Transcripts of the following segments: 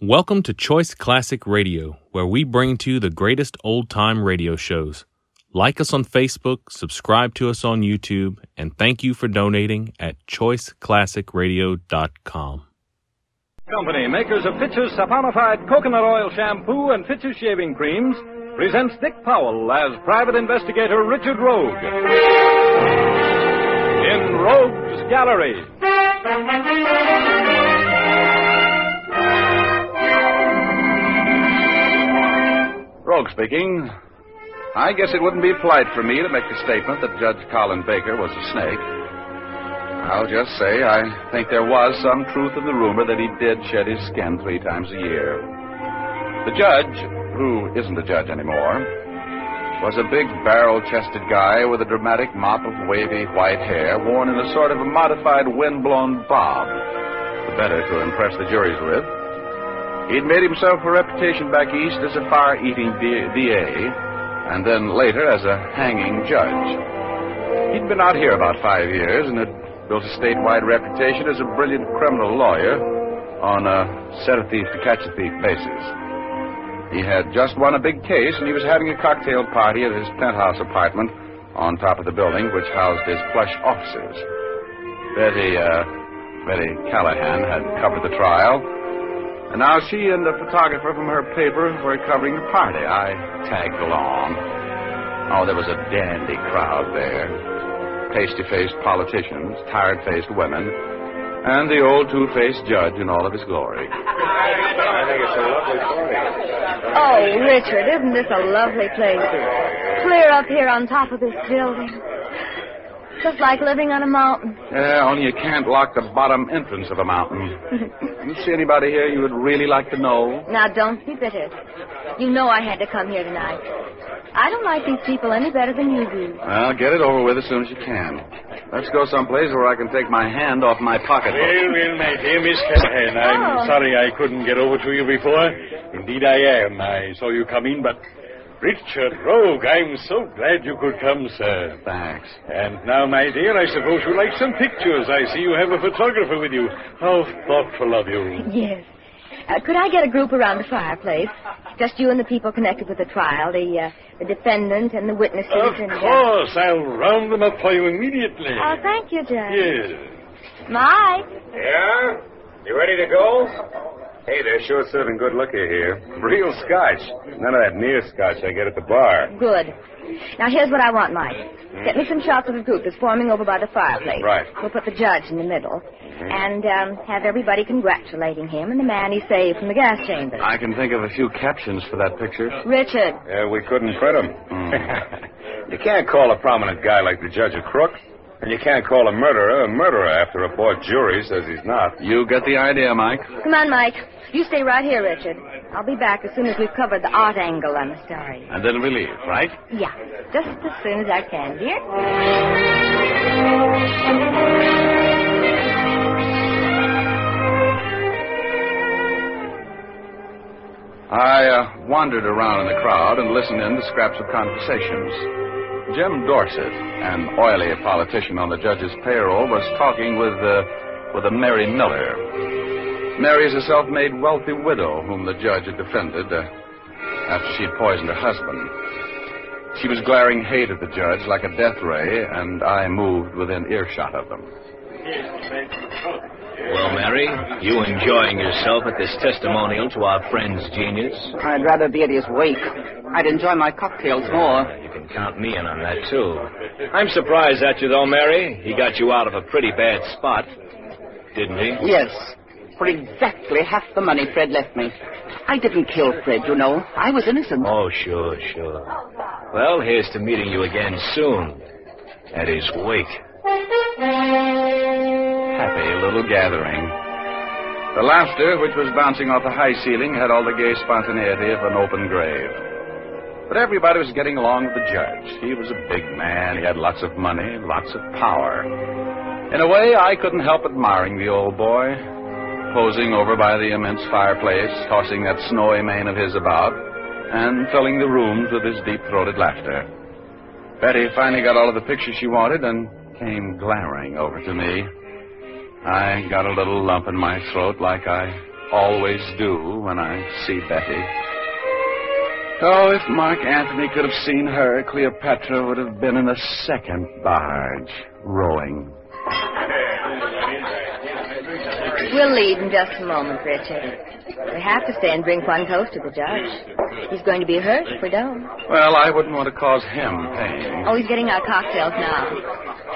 Welcome to Choice Classic Radio, where we bring to you the greatest old time radio shows. Like us on Facebook, subscribe to us on YouTube, and thank you for donating at choiceclassicradio.com. Company, makers of Fitch's saponified coconut oil shampoo and Fitch's shaving creams, presents Dick Powell as private investigator Richard Rogue. In Rogue's Gallery. Speaking. I guess it wouldn't be polite for me to make the statement that Judge Collin Baker was a snake. I'll just say I think there was some truth in the rumor that he did shed his skin three times a year. The judge, who isn't a judge anymore, was a big barrel chested guy with a dramatic mop of wavy white hair worn in a sort of a modified wind-blown bob, the better to impress the juries with. He'd made himself a reputation back east as a fire-eating DA, and then later as a hanging judge. He'd been out here about five years and had built a statewide reputation as a brilliant criminal lawyer on a set a thief to catch a thief basis. He had just won a big case, and he was having a cocktail party at his penthouse apartment on top of the building which housed his plush offices. Betty, uh, Betty Callahan had covered the trial, and now she and the photographer from her paper were covering the party. I tagged along. Oh, there was a dandy crowd there. Pasty faced politicians, tired faced women, and the old two faced judge in all of his glory. I think it's a lovely party. Oh, Richard, isn't this a lovely place? Clear up here on top of this building. Just like living on a mountain. Yeah, only you can't lock the bottom entrance of a mountain. you see anybody here you would really like to know? Now, don't be bitter. You know I had to come here tonight. I don't like these people any better than you do. Well, get it over with as soon as you can. Let's go someplace where I can take my hand off my pocketbook. Well, well, my dear Miss Callahan, I'm Oh. sorry I couldn't get over to you before. Indeed, I am. I saw you come in, but Richard Rogue, I'm so glad you could come, sir. Thanks. And now, my dear, I suppose you like some pictures. I see you have a photographer with you. How thoughtful of you. Yes. Uh, could I get a group around the fireplace? Just you and the people connected with the trial, the uh, the defendant and the witnesses. Of and, uh, course, I'll round them up for you immediately. Oh, thank you, Judge. Yes. Mike. Yeah? You ready to go? Hey, they're sure serving good liquor here. Real scotch. None of that near scotch I get at the bar. Good. Now, here's what I want, Mike. Get me some shots of the group that's forming over by the fireplace. Right. We'll put the judge in the middle. And um, have everybody congratulating him and the man he saved from the gas chamber. I can think of a few captions for that picture. Richard. Yeah, we couldn't print 'em. Hmm. you can't call a prominent guy like the judge a crook. And you can't call a murderer a murderer after a board jury says he's not. You get the idea, Mike. Come on, Mike. You stay right here, Richard. I'll be back as soon as we've covered the art angle on the story. And then we leave, right? Yeah, just as soon as I can, dear. I uh, wandered around in the crowd and listened in to scraps of conversations. Jim Dorset, an oily politician on the judge's payroll, was talking with uh, with a Mary Miller. Mary is a self-made wealthy widow whom the judge had defended uh, after she'd poisoned her husband. She was glaring hate at the judge like a death ray, and I moved within earshot of them. Well, Mary, you enjoying yourself at this testimonial to our friend's genius? I'd rather be at his wake. I'd enjoy my cocktails more. You can count me in on that, too. I'm surprised at you, though, Mary. He got you out of a pretty bad spot, didn't he? Yes, for exactly half the money Fred left me. I didn't kill Fred, you know. I was innocent. Oh, sure, sure. Well, here's to meeting you again soon at his wake. Happy little gathering. The laughter, which was bouncing off the high ceiling, had all the gay spontaneity of an open grave. But everybody was getting along with the judge. He was a big man. He had lots of money, lots of power. In a way, I couldn't help admiring the old boy, posing over by the immense fireplace, tossing that snowy mane of his about, and filling the rooms with his deep-throated laughter. Betty finally got all of the pictures she wanted and came glaring over to me. I got a little lump in my throat like I always do when I see Betty. Oh, if Mark Anthony could have seen her, Cleopatra would have been in the second barge, rowing. We'll leave in just a moment, Richard. We have to stay and drink one toast to the judge. He's going to be hurt if we don't. Well, I wouldn't want to cause him pain. Oh, he's getting our cocktails now.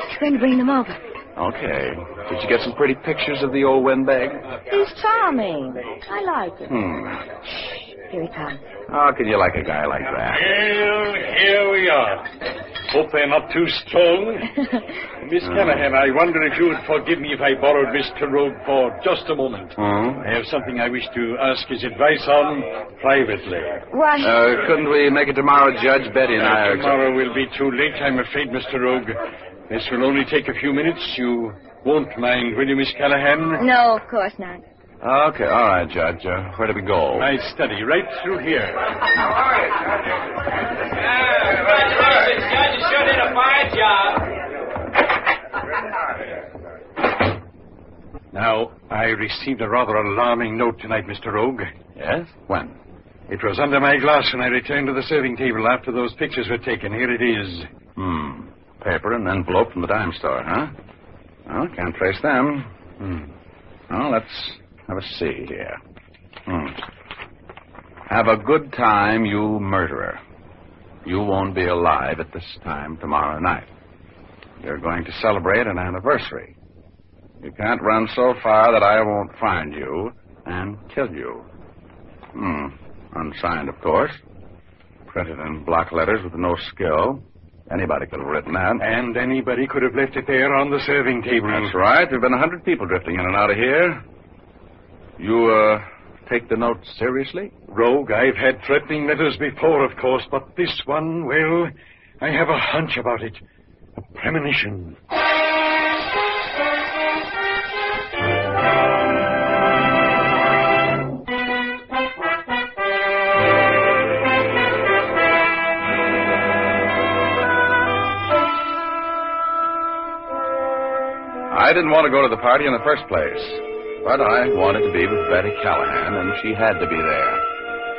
He's going to bring them over. Okay. Did you get some pretty pictures of the old windbag? He's charming. I like him. Hmm. Here he comes. How can you like a guy like that? Well, here we are. Hope they're not too strong. Miss Callahan, I wonder if you would forgive me if I borrowed Mr. Rogue for just a moment. Hmm? I have something I wish to ask his advice on privately. Why? Uh, couldn't we make it tomorrow, Judge? Betty and I are... Tomorrow will be too late, I'm afraid, Mr. Rogue. This will only take a few minutes. You won't mind, will you, Miss Callahan? no, of course not. Okay, all right, Judge. Uh, where do we go? My study, right through here. Congratulations, Judge. You sure did a fine job. Now, I received a rather alarming note tonight, Mr. Rogue. Yes? When? It was under my glass when I returned to the serving table after those pictures were taken. Here it is. Hmm. Paper and envelope from the dime store, huh? Well, can't trace them. Hmm. Well, let's have a see here. Hmm. Have a good time, you murderer. You won't be alive at this time tomorrow night. You're going to celebrate an anniversary. You can't run so far that I won't find you and kill you. Hmm. Unsigned, of course. Printed in block letters with no skill. Anybody could have written that. And anybody could have left it there on the serving table. That's right. There have been a hundred people drifting in and out of here. You, uh, take the note seriously? Rogue, I've had threatening letters before, of course, but this one, well, I have a hunch about it. A premonition. I didn't want to go to the party in the first place, but I wanted to be with Betty Callahan, and she had to be there.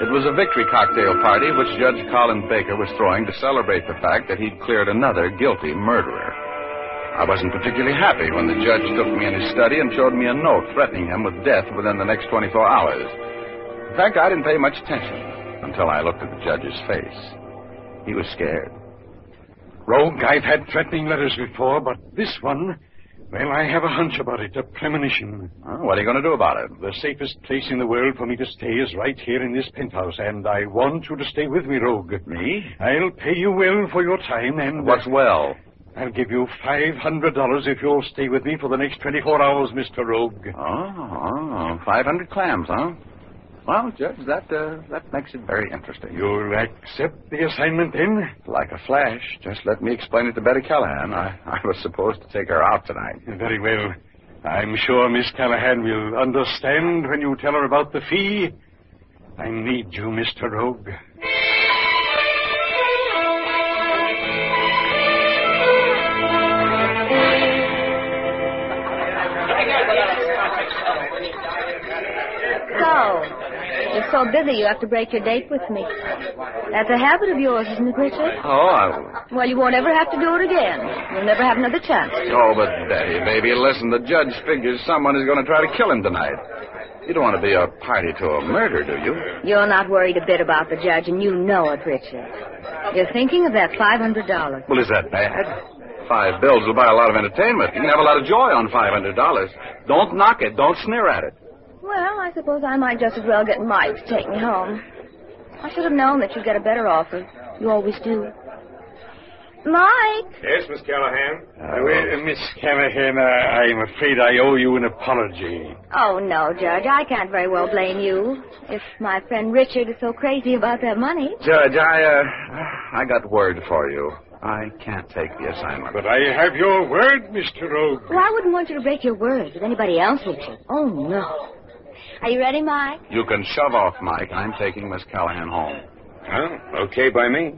It was a victory cocktail party which Judge Collin Baker was throwing to celebrate the fact that he'd cleared another guilty murderer. I wasn't particularly happy when the judge took me in his study and showed me a note threatening him with death within the next 24 hours. In fact, I didn't pay much attention until I looked at the judge's face. He was scared. Rogue, I've had threatening letters before, but this one, well, I have a hunch about it. A premonition. Well, what are you going to do about it? The safest place in the world for me to stay is right here in this penthouse, and I want you to stay with me, Rogue. Me? I'll pay you well for your time, and uh, What's well? I'll give you five hundred dollars if you'll stay with me for the next twenty-four hours, Mister Rogue. Oh, oh, 500 clams, huh? Well, Judge, that uh, that makes it very interesting. You'll accept the assignment then? Like a flash. Just let me explain it to Betty Callahan. I, I was supposed to take her out tonight. Very well. I'm sure Miss Callahan will understand when you tell her about the fee. I need you, Mr. Rogue. You're so busy you have to break your date with me. That's a habit of yours, isn't it, Richard? Oh, I... Well, you won't ever have to do it again. You'll never have another chance. Oh, but Betty, baby, listen. The judge figures someone is going to try to kill him tonight. You don't want to be a party to a murder, do you? You're not worried a bit about the judge, and you know it, Richard. You're thinking of that $500. Well, is that bad? Five bills will buy a lot of entertainment. You can have a lot of joy on $500. Don't knock it. Don't sneer at it. Well, I suppose I might just as well get Mike to take me home. I should have known that you'd get a better offer. You always do. Mike! Yes, Miss Callahan? Uh, well, uh, Miss Callahan, uh, I'm afraid I owe you an apology. Oh, no, Judge. I can't very well blame you. If my friend Richard is so crazy about that money. Judge, I, uh, I got word for you. I can't take the assignment. But I have your word, Mr. Rogue. Well, I wouldn't want you to break your word with anybody else, Richard. Oh, no. Are you ready, Mike? You can shove off, Mike. I'm taking Miss Callahan home. Well, okay by me.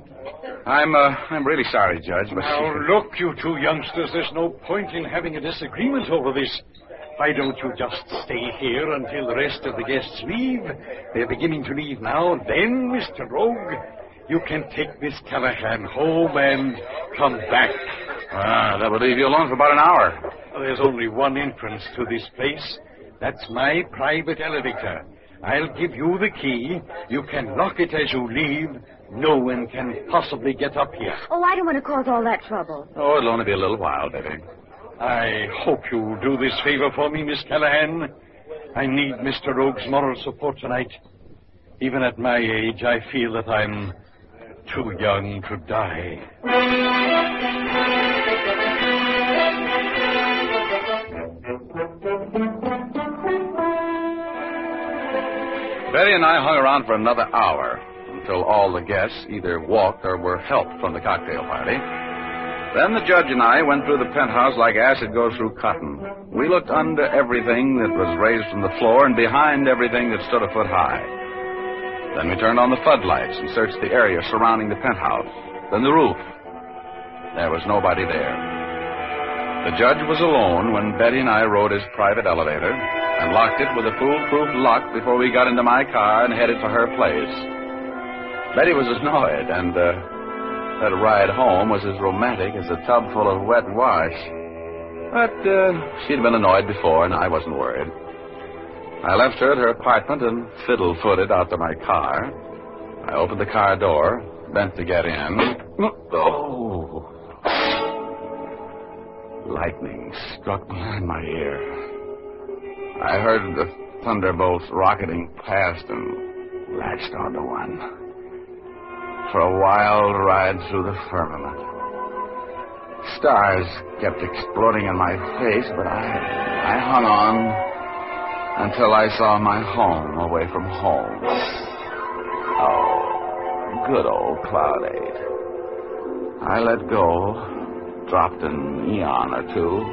I'm, uh, I'm really sorry, Judge, but... Now, look, you two youngsters, there's no point in having a disagreement over this. Why don't you just stay here until the rest of the guests leave? They're beginning to leave now. Then, Mr. Rogue, you can take Miss Callahan home and come back. Ah, that would leave you alone for about an hour. There's only one entrance to this place. That's my private elevator. I'll give you the key. You can lock it as you leave. No one can possibly get up here. Oh, I don't want to cause all that trouble. Oh, it'll only be a little while, Betty. I hope you'll do this favor for me, Miss Callahan. I need Mr. Rogue's moral support tonight. Even at my age, I feel that I'm too young to die. Betty and I hung around for another hour until all the guests either walked or were helped from the cocktail party. Then the judge and I went through the penthouse like acid goes through cotton. We looked under everything that was raised from the floor and behind everything that stood a foot high. Then we turned on the floodlights and searched the area surrounding the penthouse. Then the roof. There was nobody there. The judge was alone when Betty and I rode his private elevator and locked it with a foolproof lock before we got into my car and headed for her place. Betty was annoyed, and uh, that ride home was as romantic as a tub full of wet wash. But uh, she'd been annoyed before, and I wasn't worried. I left her at her apartment and fiddle footed out to my car. I opened the car door, bent to get in. Oh! Lightning struck behind my ear. I heard the thunderbolts rocketing past and latched onto one. For a wild ride through the firmament. Stars kept exploding in my face, but I, I hung on until I saw my home away from home. Oh, good old Cloud 8. I let go, dropped an eon or two,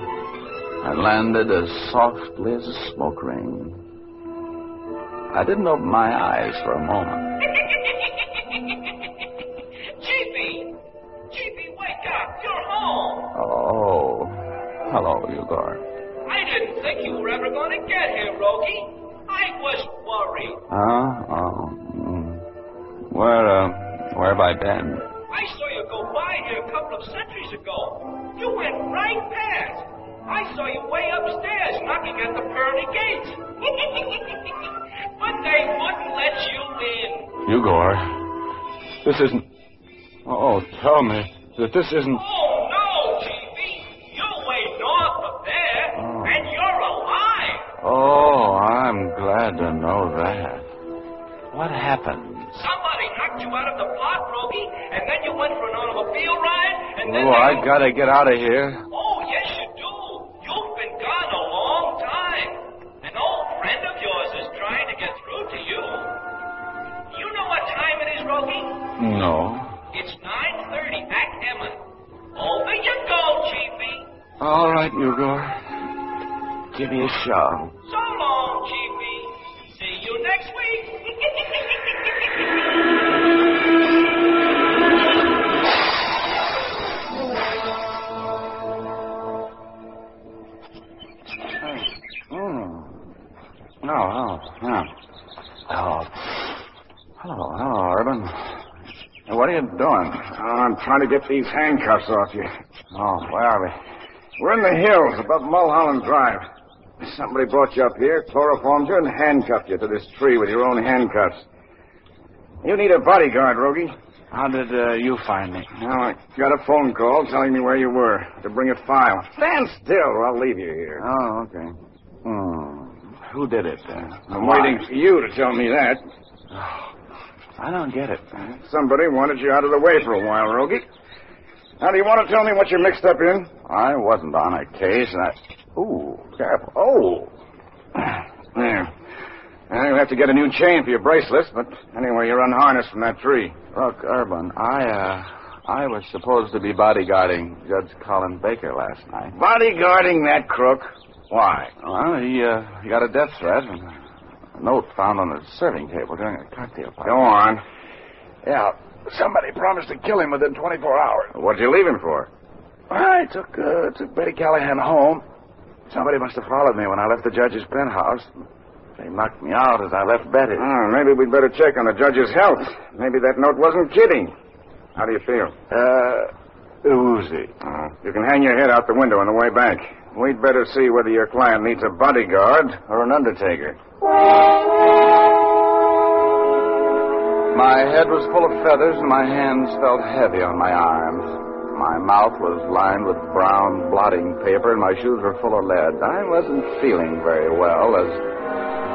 and landed as softly as a smoke ring. I didn't open my eyes for a moment. Chiefy! Chiefy, wake up! You're home! Oh, hello, Igor. I didn't think you were ever going to get here, Rogie. I was worried. Huh? Oh, mm. where, uh, where have I been? I saw you go by here a couple of centuries ago. You went right past. I saw you way upstairs knocking at the pearly gates. but they wouldn't let you in. Igor, this isn't. Oh, tell me that this isn't. Oh, no, Chiefy. You're way north of there, Oh. and you're alive. Oh, I'm glad to know that. What happened? Somebody knocked you out of the plot, Rogie, and then you went for an automobile ride, and then Oh, they... I gotta get out of here. All right, Igor. Give me a shove. So long, Chiefy. See you next week. Mm. No, oh, yeah. Oh. Hello, hello, Urban. What are you doing? I'm trying to get these handcuffs off you. Oh, where are we? We're in the hills above Mulholland Drive. Somebody brought you up here, chloroformed you, and handcuffed you to this tree with your own handcuffs. You need a bodyguard, Rogie. How did uh, you find me? Now, I got a phone call telling me where you were to bring a file. Stand still or I'll leave you here. Oh, okay. Hmm. Who did it? Uh, I'm waiting for you to tell me that. I don't get it. Somebody wanted you out of the way for a while, Rogie. Now, do you want to tell me what you're mixed up in? I wasn't on a case, and I. Ooh, careful. Oh. There. Now, you'll have to get a new chain for your bracelets, but anyway, you're unharnessed from that tree. Look, Urban, I, uh, I was supposed to be bodyguarding Judge Collin Baker last night. Bodyguarding that crook? Why? Well, he, uh, he got a death threat and a note found on the serving table during a cocktail party. Go on. Yeah, somebody promised to kill him within 24 hours. What'd you leave him for? I took, uh, took Betty Callahan home. Somebody must have followed me when I left the judge's penthouse. They knocked me out as I left Betty. Oh, maybe we'd better check on the judge's health. Maybe that note wasn't kidding. How do you feel? Uh, oozy. Oh, you can hang your head out the window on the way back. We'd better see whether your client needs a bodyguard or an undertaker. My head was full of feathers and my hands felt heavy on my arms. My mouth was lined with brown blotting paper and my shoes were full of lead. I wasn't feeling very well as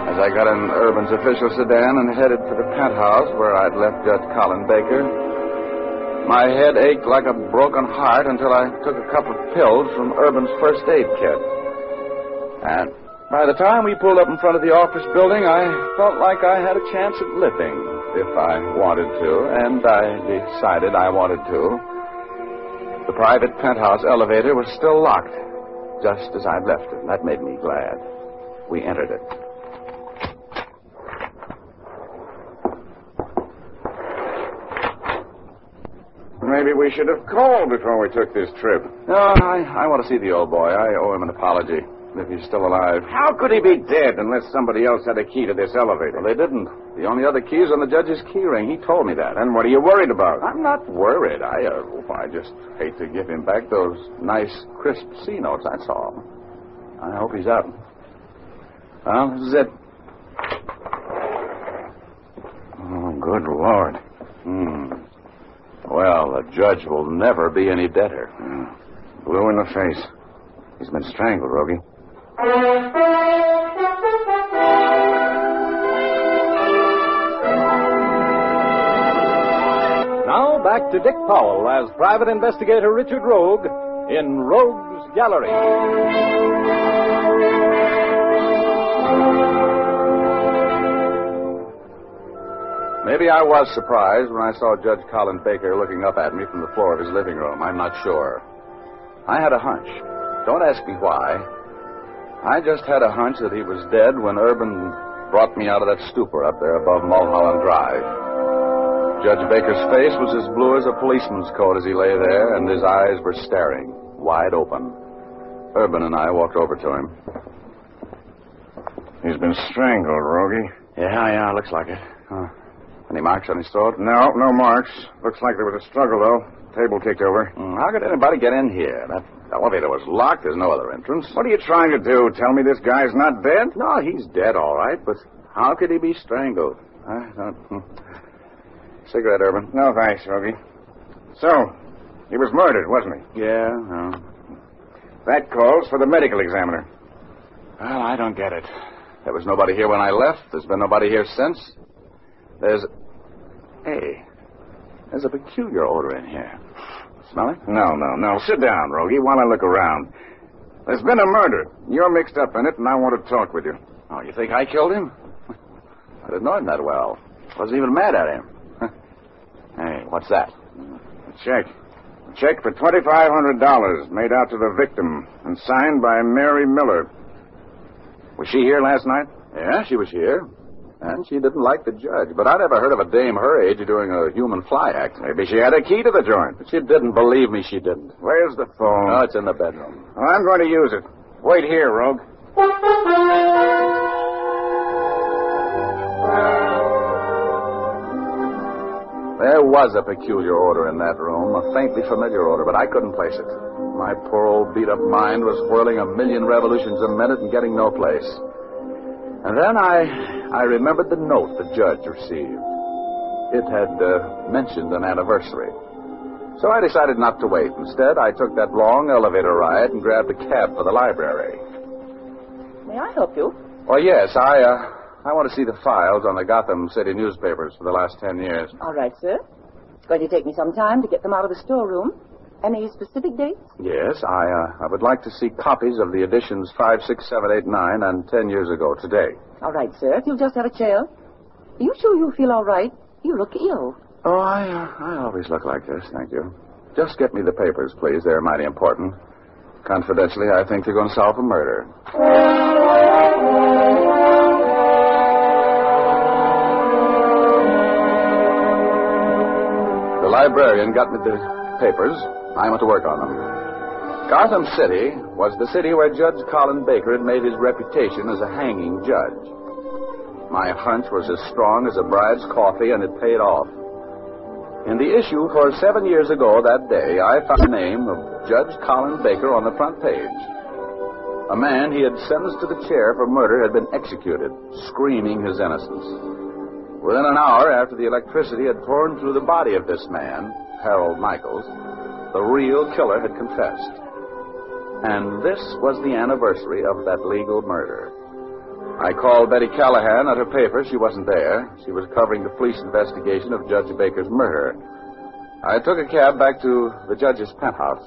as I got in Urban's official sedan and headed for the penthouse where I'd left Judge Collin Baker. My head ached like a broken heart until I took a couple of pills from Urban's first aid kit. And by the time we pulled up in front of the office building, I felt like I had a chance at living if I wanted to, and I decided I wanted to. The private penthouse elevator was still locked, just as I'd left it. That made me glad. We entered it. Maybe we should have called before we took this trip. No, I, I want to see the old boy. I owe him an apology, if he's still alive. How could he be dead unless somebody else had a key to this elevator? Well, they didn't. The only other key is on the judge's key ring. He told me that. Then what are you worried about? I'm not worried. I, uh, I just hate to give him back those nice, crisp C notes, that's all. I hope he's out. Well, this is it. Oh, good Lord. Hmm. Well, the judge will never be any better. Blue in the face. He's been strangled, Rogie. Now back to Dick Powell as Private Investigator Richard Rogue in Rogue's Gallery. Maybe I was surprised when I saw Judge Collin Baker looking up at me from the floor of his living room. I'm not sure. I had a hunch. Don't ask me why. I just had a hunch that he was dead when Urban brought me out of that stupor up there above Mulholland Drive. Judge Baker's face was as blue as a policeman's coat as he lay there, and his eyes were staring, wide open. Urban and I walked over to him. He's been strangled, Rogie. Yeah, yeah, looks like it. Huh. Any marks on his throat? No, no marks. Looks like there was a struggle, though. Table kicked over. Mm, how could anybody get in here? That elevator was locked. There's no other entrance. What are you trying to do? Tell me this guy's not dead? No, he's dead, all right, but how could he be strangled? I don't... Hmm. Cigarette, Urban. No, thanks, Rogie. So, he was murdered, wasn't he? Yeah, no. That calls for the medical examiner. Well, I don't get it. There was nobody here when I left. There's been nobody here since. There's. Hey, there's a peculiar odor in here. Smell it? No, no, no. Sit down, Rogie, while I look around. There's been a murder. You're mixed up in it, and I want to talk with you. Oh, you think I killed him? I didn't know him that well. Wasn't even mad at him. hey, what's that? A check. A check for $2,500 made out to the victim and signed by Mary Miller. Was she here last night? Yeah, she was here. And she didn't like the judge. But I'd never heard of a dame her age doing a human fly act. Maybe she had a key to the joint. But she didn't believe me, she didn't. Where's the phone? Oh, it's in the bedroom. Well, I'm going to use it. Wait here, Rogue. There was a peculiar odor in that room, a faintly familiar odor, but I couldn't place it. My poor old beat up mind was whirling a million revolutions a minute and getting no place. And then I, I remembered the note the judge received. It had uh, mentioned an anniversary. So I decided not to wait. Instead, I took that long elevator ride and grabbed a cab for the library. May I help you? Well, yes, I, uh, I want to see the files on the Gotham City newspapers for the last ten years. All right, sir. It's going to take me some time to get them out of the storeroom. Any specific dates? Yes, I, uh, I would like to see copies of the editions 5, 6, 7, 8, 9, and 10 years ago today. All right, sir. If you'll just have a chair. Are you sure you feel all right? You look ill. Oh, I, uh, I always look like this, thank you. Just get me the papers, please. They're mighty important. Confidentially, I think they're going to solve a murder. The librarian got me the papers. I went to work on them. Gotham City was the city where Judge Collin Baker had made his reputation as a hanging judge. My hunch was as strong as a bride's coffee, and it paid off. In the issue for seven years ago that day, I found the name of Judge Collin Baker on the front page. A man he had sentenced to the chair for murder had been executed, screaming his innocence. Within an hour after the electricity had torn through the body of this man, Harold Michaels, the real killer had confessed. And this was the anniversary of that legal murder. I called Betty Callahan at her paper. She wasn't there. She was covering the police investigation of Judge Baker's murder. I took a cab back to the judge's penthouse.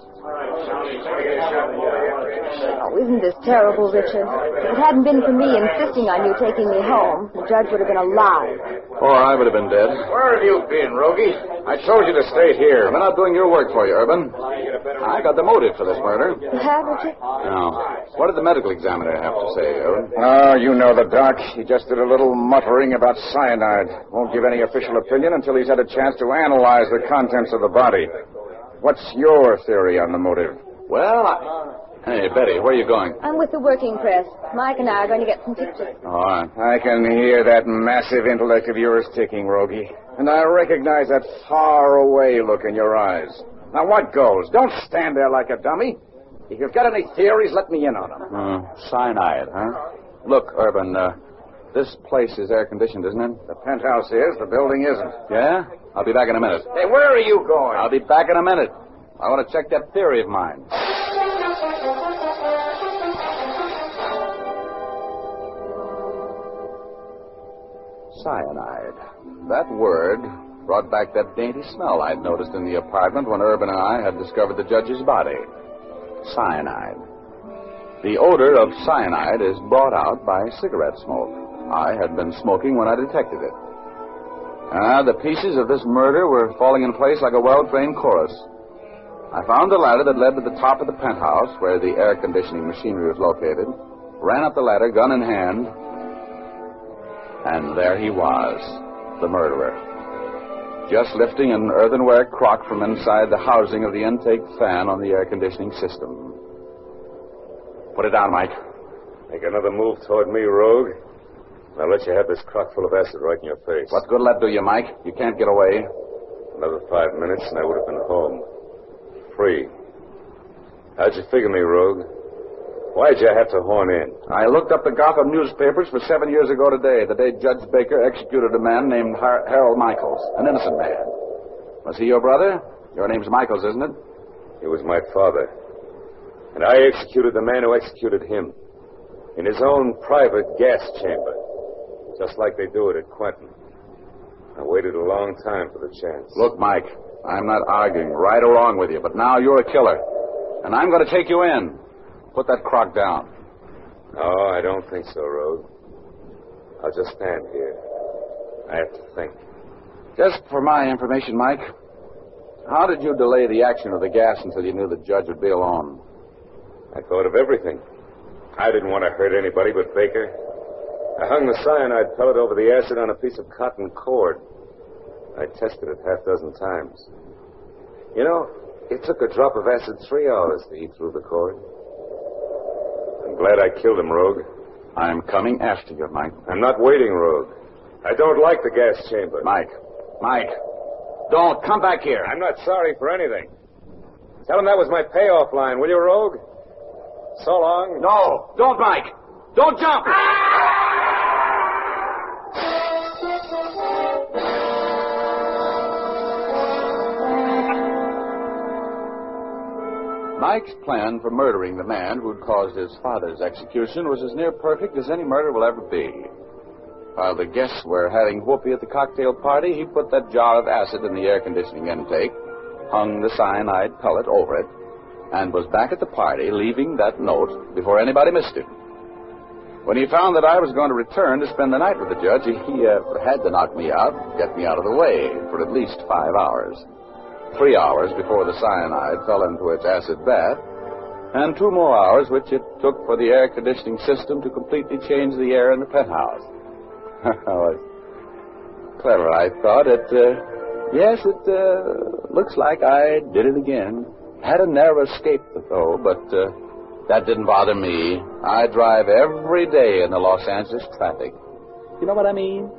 Oh, isn't this terrible, Richard? If it hadn't been for me insisting on you taking me home, the judge would have been alive. Or I would have been dead. Where have you been, Rogie? I told you to stay here. I'm not doing your work for you, Urban. I got the motive for this murder. You have, Richard? Now, what did the medical examiner have to say, Urban? Oh, you know the doc. He just did a little muttering about cyanide. Won't give any official opinion until he's had a chance to analyze the contents of the body. What's your theory on the motive? Well, I... Hey, Betty, where are you going? I'm with the working press. Mike and I are going to get some pictures. All right. I can hear that massive intellect of yours ticking, Rogie. And I recognize that far away look in your eyes. Now, what goes? Don't stand there like a dummy. If you've got any theories, let me in on them. Uh, cyanide, huh? Look, Urban, uh, this place is air conditioned, isn't it? The penthouse is, the building isn't. Yeah? I'll be back in a minute. Hey, where are you going? I'll be back in a minute. I want to check that theory of mine. Cyanide. That word brought back that dainty smell I'd noticed in the apartment when Urban and I had discovered the judge's body. Cyanide. The odor of cyanide is brought out by cigarette smoke. I had been smoking when I detected it. Ah, the pieces of this murder were falling in place like a well trained chorus. I found the ladder that led to the top of the penthouse where the air conditioning machinery was located, ran up the ladder, gun in hand, and there he was, the murderer. Just lifting an earthenware crock from inside the housing of the intake fan on the air conditioning system. Put it down, Mike. Make another move toward me, rogue. I'll let you have this crock full of acid right in your face. What good'll that do you, Mike? You can't get away. Another five minutes, and I would have been home. Free. How'd you figure me, rogue? Why'd you have to horn in? I looked up the Gotham newspapers for seven years ago today, the day Judge Baker executed a man named Har- Harold Michaels, an innocent man. Was he your brother? Your name's Michaels, isn't it? He was my father. And I executed the man who executed him. In his own private gas chamber. Just like they do it at Quentin. I waited a long time for the chance. Look, Mike, I'm not arguing right or wrong with you, but now you're a killer. And I'm going to take you in. Put that crock down. No, I don't think so, Rogue. I'll just stand here. I have to think. Just for my information, Mike, how did you delay the action of the gas until you knew the judge would be alone? I thought of everything. I didn't want to hurt anybody but Baker. I hung the cyanide pellet over the acid on a piece of cotton cord. I tested it half dozen times. You know, it took a drop of acid three hours to eat through the cord. I'm glad I killed him, Rogue. I'm coming after you, Mike. I'm not waiting, Rogue. I don't like the gas chamber. Mike. Mike. Don't. Come back here. I'm not sorry for anything. Tell him that was my payoff line, will you, Rogue? So long. No. Don't, Mike. Don't jump. Ah! Mike's plan for murdering the man who'd caused his father's execution was as near perfect as any murder will ever be. While the guests were having whoopee at the cocktail party, he put that jar of acid in the air conditioning intake, hung the cyanide pellet over it, and was back at the party, leaving that note before anybody missed him. When he found that I was going to return to spend the night with the judge, he uh, had to knock me out, get me out of the way for at least five hours. Three hours before the cyanide fell into its acid bath, and two more hours which it took for the air conditioning system to completely change the air in the penthouse. clever, I thought. It, uh, yes, it uh, looks like I did it again. Had a narrow escape, though, but uh, that didn't bother me. I drive every day in the Los Angeles traffic. You know what I mean?